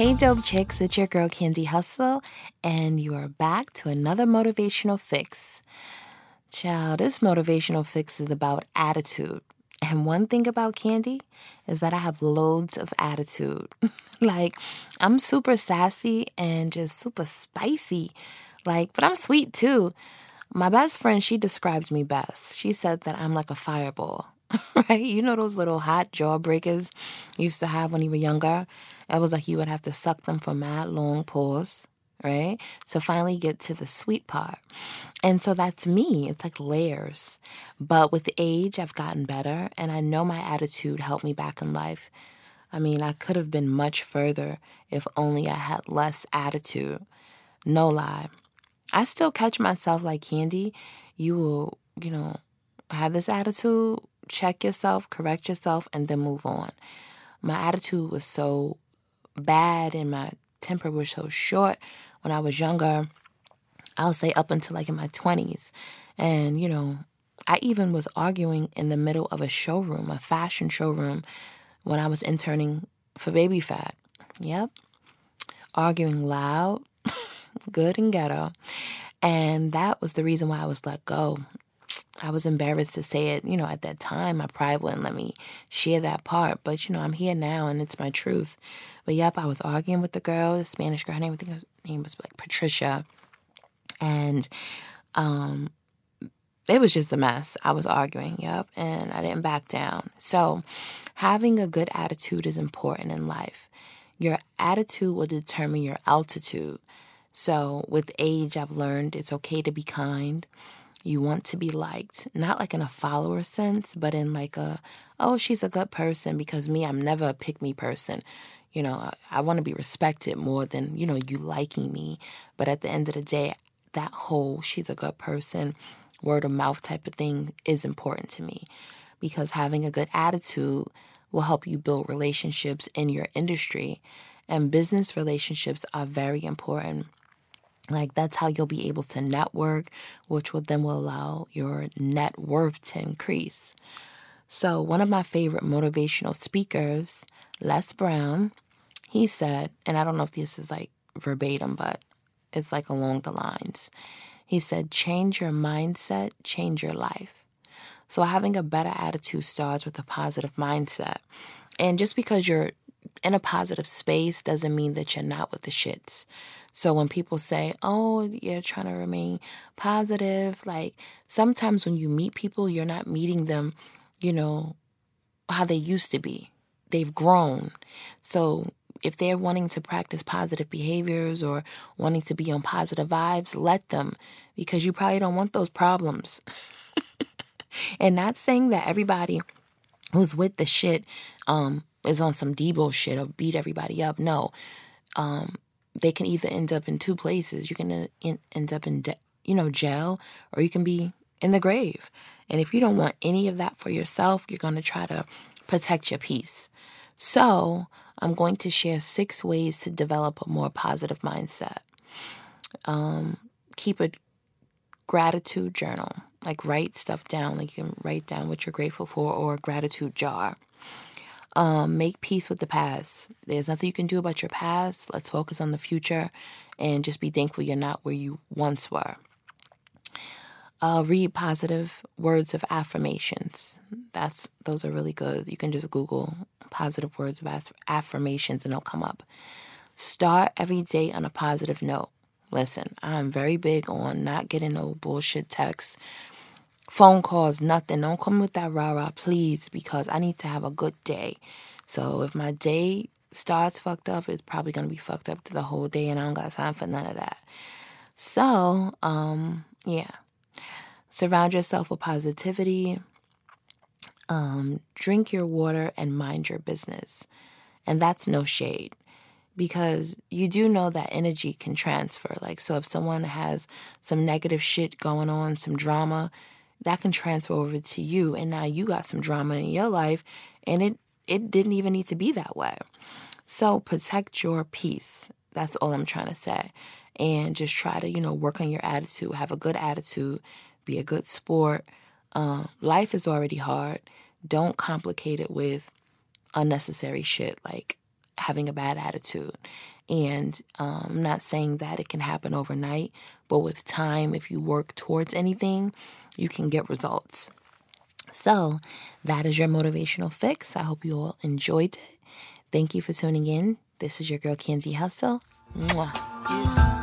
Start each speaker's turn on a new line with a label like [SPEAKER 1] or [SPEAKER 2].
[SPEAKER 1] Hey, dope chicks, it's your girl Candy Hustle, and you are back to another motivational fix. Child, this motivational fix is about attitude. And one thing about Candy is that I have loads of attitude. like, I'm super sassy and just super spicy. Like, but I'm sweet too. My best friend, she described me best. She said that I'm like a fireball, right? You know those little hot jawbreakers you used to have when you were younger? It was like you would have to suck them for mad long pause, right? To finally get to the sweet part. And so that's me. It's like layers. But with age, I've gotten better, and I know my attitude helped me back in life. I mean, I could have been much further if only I had less attitude. No lie. I still catch myself like candy. You will, you know, have this attitude, check yourself, correct yourself, and then move on. My attitude was so bad and my temper was so short when I was younger. I'll say up until like in my 20s. And, you know, I even was arguing in the middle of a showroom, a fashion showroom, when I was interning for Baby Phat. Yep. Arguing loud, good and ghetto. And that was the reason why I was let go. I was embarrassed to say it, you know, at that time. My pride wouldn't let me share that part. But, you know, I'm here now and it's my truth. But yep, I was arguing with the girl, the Spanish girl. Her name, I think her name was like Patricia. And um, it was just a mess. I was arguing, yep, and I didn't back down. So, having a good attitude is important in life. Your attitude will determine your altitude. So, with age, I've learned it's okay to be kind. You want to be liked, not like in a follower sense, but in like a, oh, she's a good person because me, I'm never a pick me person. You know, I, I want to be respected more than, you know, you liking me. But at the end of the day, that whole she's a good person, word of mouth type of thing is important to me because having a good attitude will help you build relationships in your industry. And business relationships are very important. Like that's how you'll be able to network, which will then will allow your net worth to increase. So one of my favorite motivational speakers, Les Brown, he said, and I don't know if this is like verbatim, but it's like along the lines. He said, change your mindset, change your life. So having a better attitude starts with a positive mindset. And just because you're in a positive space doesn't mean that you're not with the shits. So when people say, oh, you're trying to remain positive, like sometimes when you meet people, you're not meeting them, you know, how they used to be. They've grown. So if they're wanting to practice positive behaviors or wanting to be on positive vibes, let them because you probably don't want those problems. and not saying that everybody who's with the shit um, is on some Debo shit or beat everybody up. No. Um, they can either end up in two places. You can uh, end up in, de- you know, jail or you can be in the grave. And if you don't want any of that for yourself, you're going to try to protect your peace. So, I'm going to share six ways to develop a more positive mindset. Um, keep a gratitude journal, like write stuff down, like you can write down what you're grateful for, or a gratitude jar. Um, make peace with the past. There's nothing you can do about your past. Let's focus on the future and just be thankful you're not where you once were. Uh, read positive words of affirmations. That's those are really good. You can just Google positive words of affirmations and it'll come up. Start every day on a positive note. Listen, I'm very big on not getting no bullshit texts, phone calls, nothing. Don't come with that rah rah, please, because I need to have a good day. So if my day starts fucked up, it's probably gonna be fucked up to the whole day, and I don't got time for none of that. So, um, yeah. Surround yourself with positivity um, drink your water and mind your business. And that's no shade because you do know that energy can transfer. Like, so if someone has some negative shit going on, some drama, that can transfer over to you. And now you got some drama in your life and it, it didn't even need to be that way. So protect your peace. That's all I'm trying to say. And just try to, you know, work on your attitude, have a good attitude, be a good sport. Um, life is already hard don't complicate it with unnecessary shit like having a bad attitude. And um, I'm not saying that it can happen overnight, but with time, if you work towards anything, you can get results. So, that is your motivational fix. I hope you all enjoyed it. Thank you for tuning in. This is your girl, Candy Hustle. Mwah.